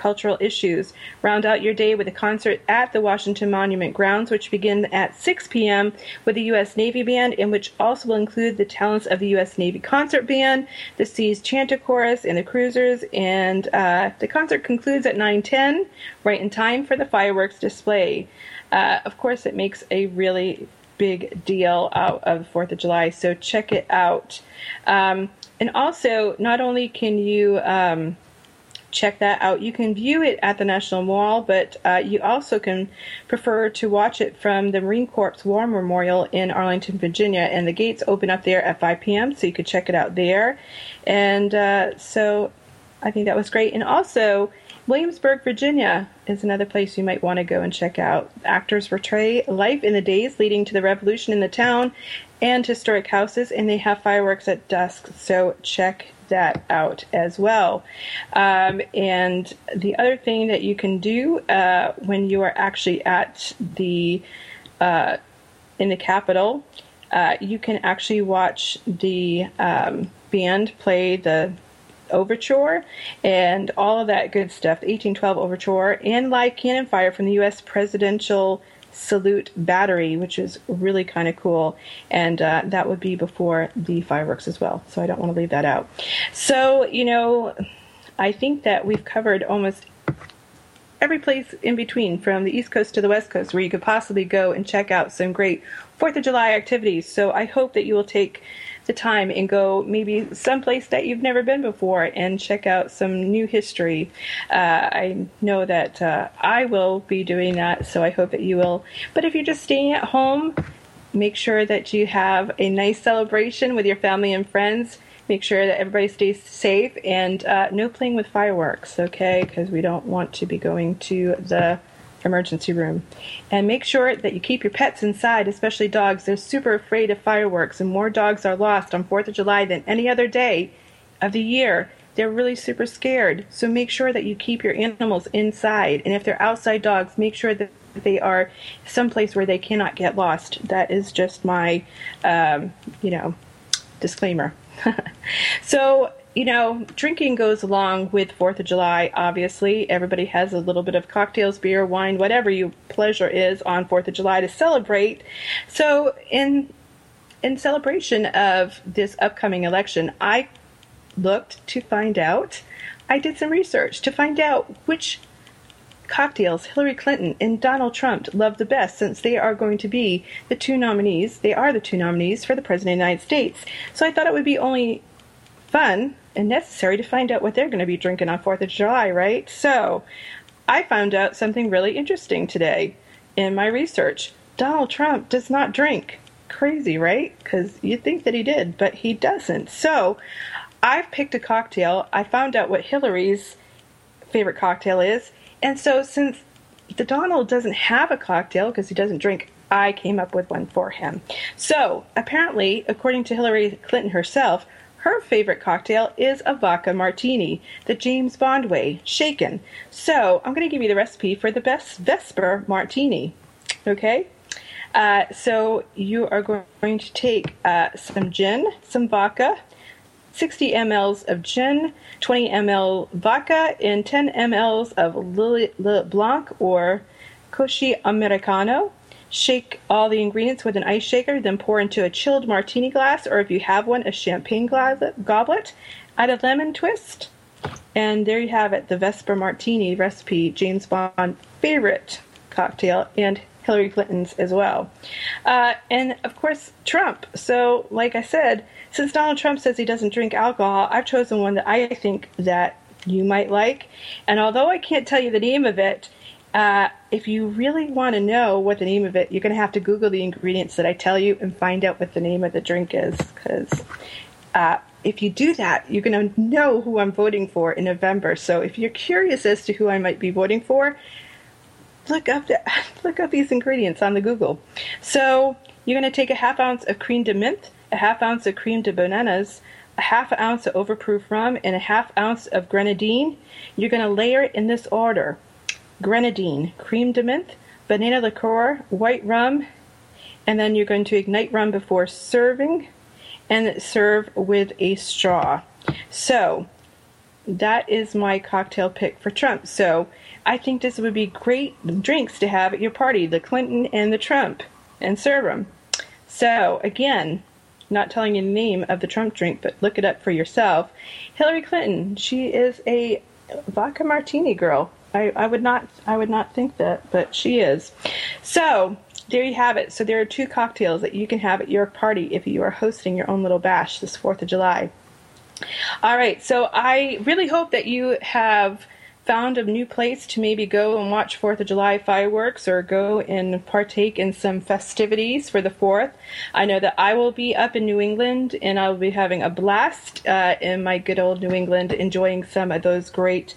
cultural issues. Round out your day with a concert at the Washington Monument Grounds, which begin at 6 p.m. with the U.S. Navy Band, and which also will include the talents of the U.S. Navy Concert Band, the Sea Chanters Chorus, and the Cruisers. And uh, the concert concludes at 9:10, right in time for the fireworks display. Uh, of course, it makes a really big deal out of the Fourth of July, so check it out. Um, and also, not only can you um, check that out. You can view it at the National Mall, but uh, you also can prefer to watch it from the Marine Corps War Memorial in Arlington, Virginia. And the gates open up there at 5 p.m., so you could check it out there. And uh, so I think that was great. And also, Williamsburg, Virginia is another place you might want to go and check out. Actors portray life in the days leading to the revolution in the town and historic houses, and they have fireworks at dusk, so check that out as well. Um, and the other thing that you can do uh, when you are actually at the uh, in the Capitol, uh, you can actually watch the um, band play the overture and all of that good stuff, the 1812 overture, and live cannon fire from the U.S. presidential salute battery, which is really kind of cool. And uh, that would be before the fireworks as well. So I don't want to leave that out. So, you know, I think that we've covered almost every place in between from the East Coast to the West Coast where you could possibly go and check out some great Fourth of July activities. So I hope that you will take the time and go maybe someplace that you've never been before and check out some new history. Uh, I know that uh, I will be doing that, so I hope that you will. But if you're just staying at home, make sure that you have a nice celebration with your family and friends. Make sure that everybody stays safe and uh, no playing with fireworks, okay? Because we don't want to be going to the emergency room. And make sure that you keep your pets inside, especially dogs. They're super afraid of fireworks, and more dogs are lost on 4th of July than any other day of the year. They're really super scared. So make sure that you keep your animals inside. And if they're outside dogs, make sure that they are someplace where they cannot get lost. That is just my, um, you know, disclaimer. so you know, drinking goes along with Fourth of July. Obviously, everybody has a little bit of cocktails, beer, wine, whatever your pleasure is on Fourth of July to celebrate. So, in in celebration of this upcoming election, I looked to find out, I did some research to find out which cocktails Hillary Clinton and Donald Trump love the best since they are going to be the two nominees. They are the two nominees for the President of the United States. So I thought it would be only fun and necessary to find out what they're going to be drinking on 4th of July, right? So I found out something really interesting today in my research. Donald Trump does not drink. Crazy, right? Because you'd think that he did, but he doesn't. So I've picked a cocktail. I found out what Hillary's favorite cocktail is. And so since the Donald doesn't have a cocktail because he doesn't drink, I came up with one for him. So apparently, according to Hillary Clinton herself, her favorite cocktail is a vodka martini, the James Bond way, shaken. So I'm going to give you the recipe for the best Vesper martini. Okay? Uh, so you are going to take uh, some gin, some vodka, 60 mLs of gin, 20 ml vodka, and 10 mLs of Lillet Le Blanc or Cocchi Americano. Shake all the ingredients with an ice shaker, then pour into a chilled martini glass, or if you have one, a champagne goblet. Add a lemon twist, and there you have it the Vesper Martini recipe, James Bond favorite cocktail, and Hillary Clinton's as well. Uh, and of course, Trump. So, like I said, since Donald Trump says he doesn't drink alcohol, I've chosen one that I think that you might like. And although I can't tell you the name of it, uh, if you really want to know what the name of it, you're going to have to Google the ingredients that I tell you and find out what the name of the drink is. Because uh, if you do that, you're going to know who I'm voting for in November. So if you're curious as to who I might be voting for, look up the, look up these ingredients on the Google. So you're going to take a half ounce of crème de menthe, a half ounce of cream de bananas, a half ounce of overproof rum, and a half ounce of grenadine. You're going to layer it in this order grenadine, crème de menthe, banana liqueur, white rum, and then you're going to ignite rum before serving and serve with a straw. So, that is my cocktail pick for Trump. So, I think this would be great drinks to have at your party the Clinton and the Trump and serve them. So, again, not telling you the name of the Trump drink, but look it up for yourself. Hillary Clinton, she is a vodka martini girl. I, I would not I would not think that, but she is. So there you have it. So there are two cocktails that you can have at your party if you are hosting your own little bash this Fourth of July. All right, so I really hope that you have found a new place to maybe go and watch Fourth of July fireworks or go and partake in some festivities for the Fourth. I know that I will be up in New England and I will be having a blast uh, in my good old New England, enjoying some of those great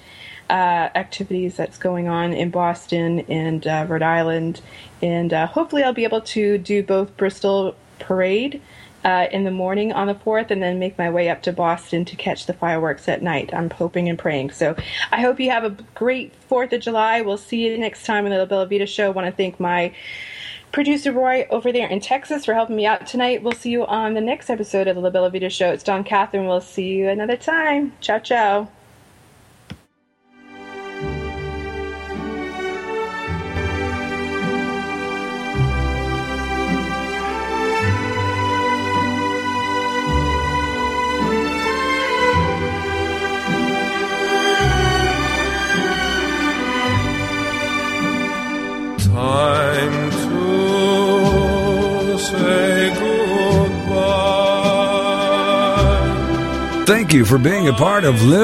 uh, activities that's going on in Boston and uh, Rhode Island. And uh, hopefully, I'll be able to do both Bristol Parade uh, in the morning on the 4th and then make my way up to Boston to catch the fireworks at night. I'm hoping and praying. So I hope you have a great 4th of July. We'll see you next time on the La Bella Vita Show. Want to thank my producer Roy over there in Texas for helping me out tonight. We'll see you on the next episode of the La Bella Vita Show. It's Dawn Catherine. We'll see you another time. Ciao, ciao. Time to say goodbye. Thank you for being a part of Live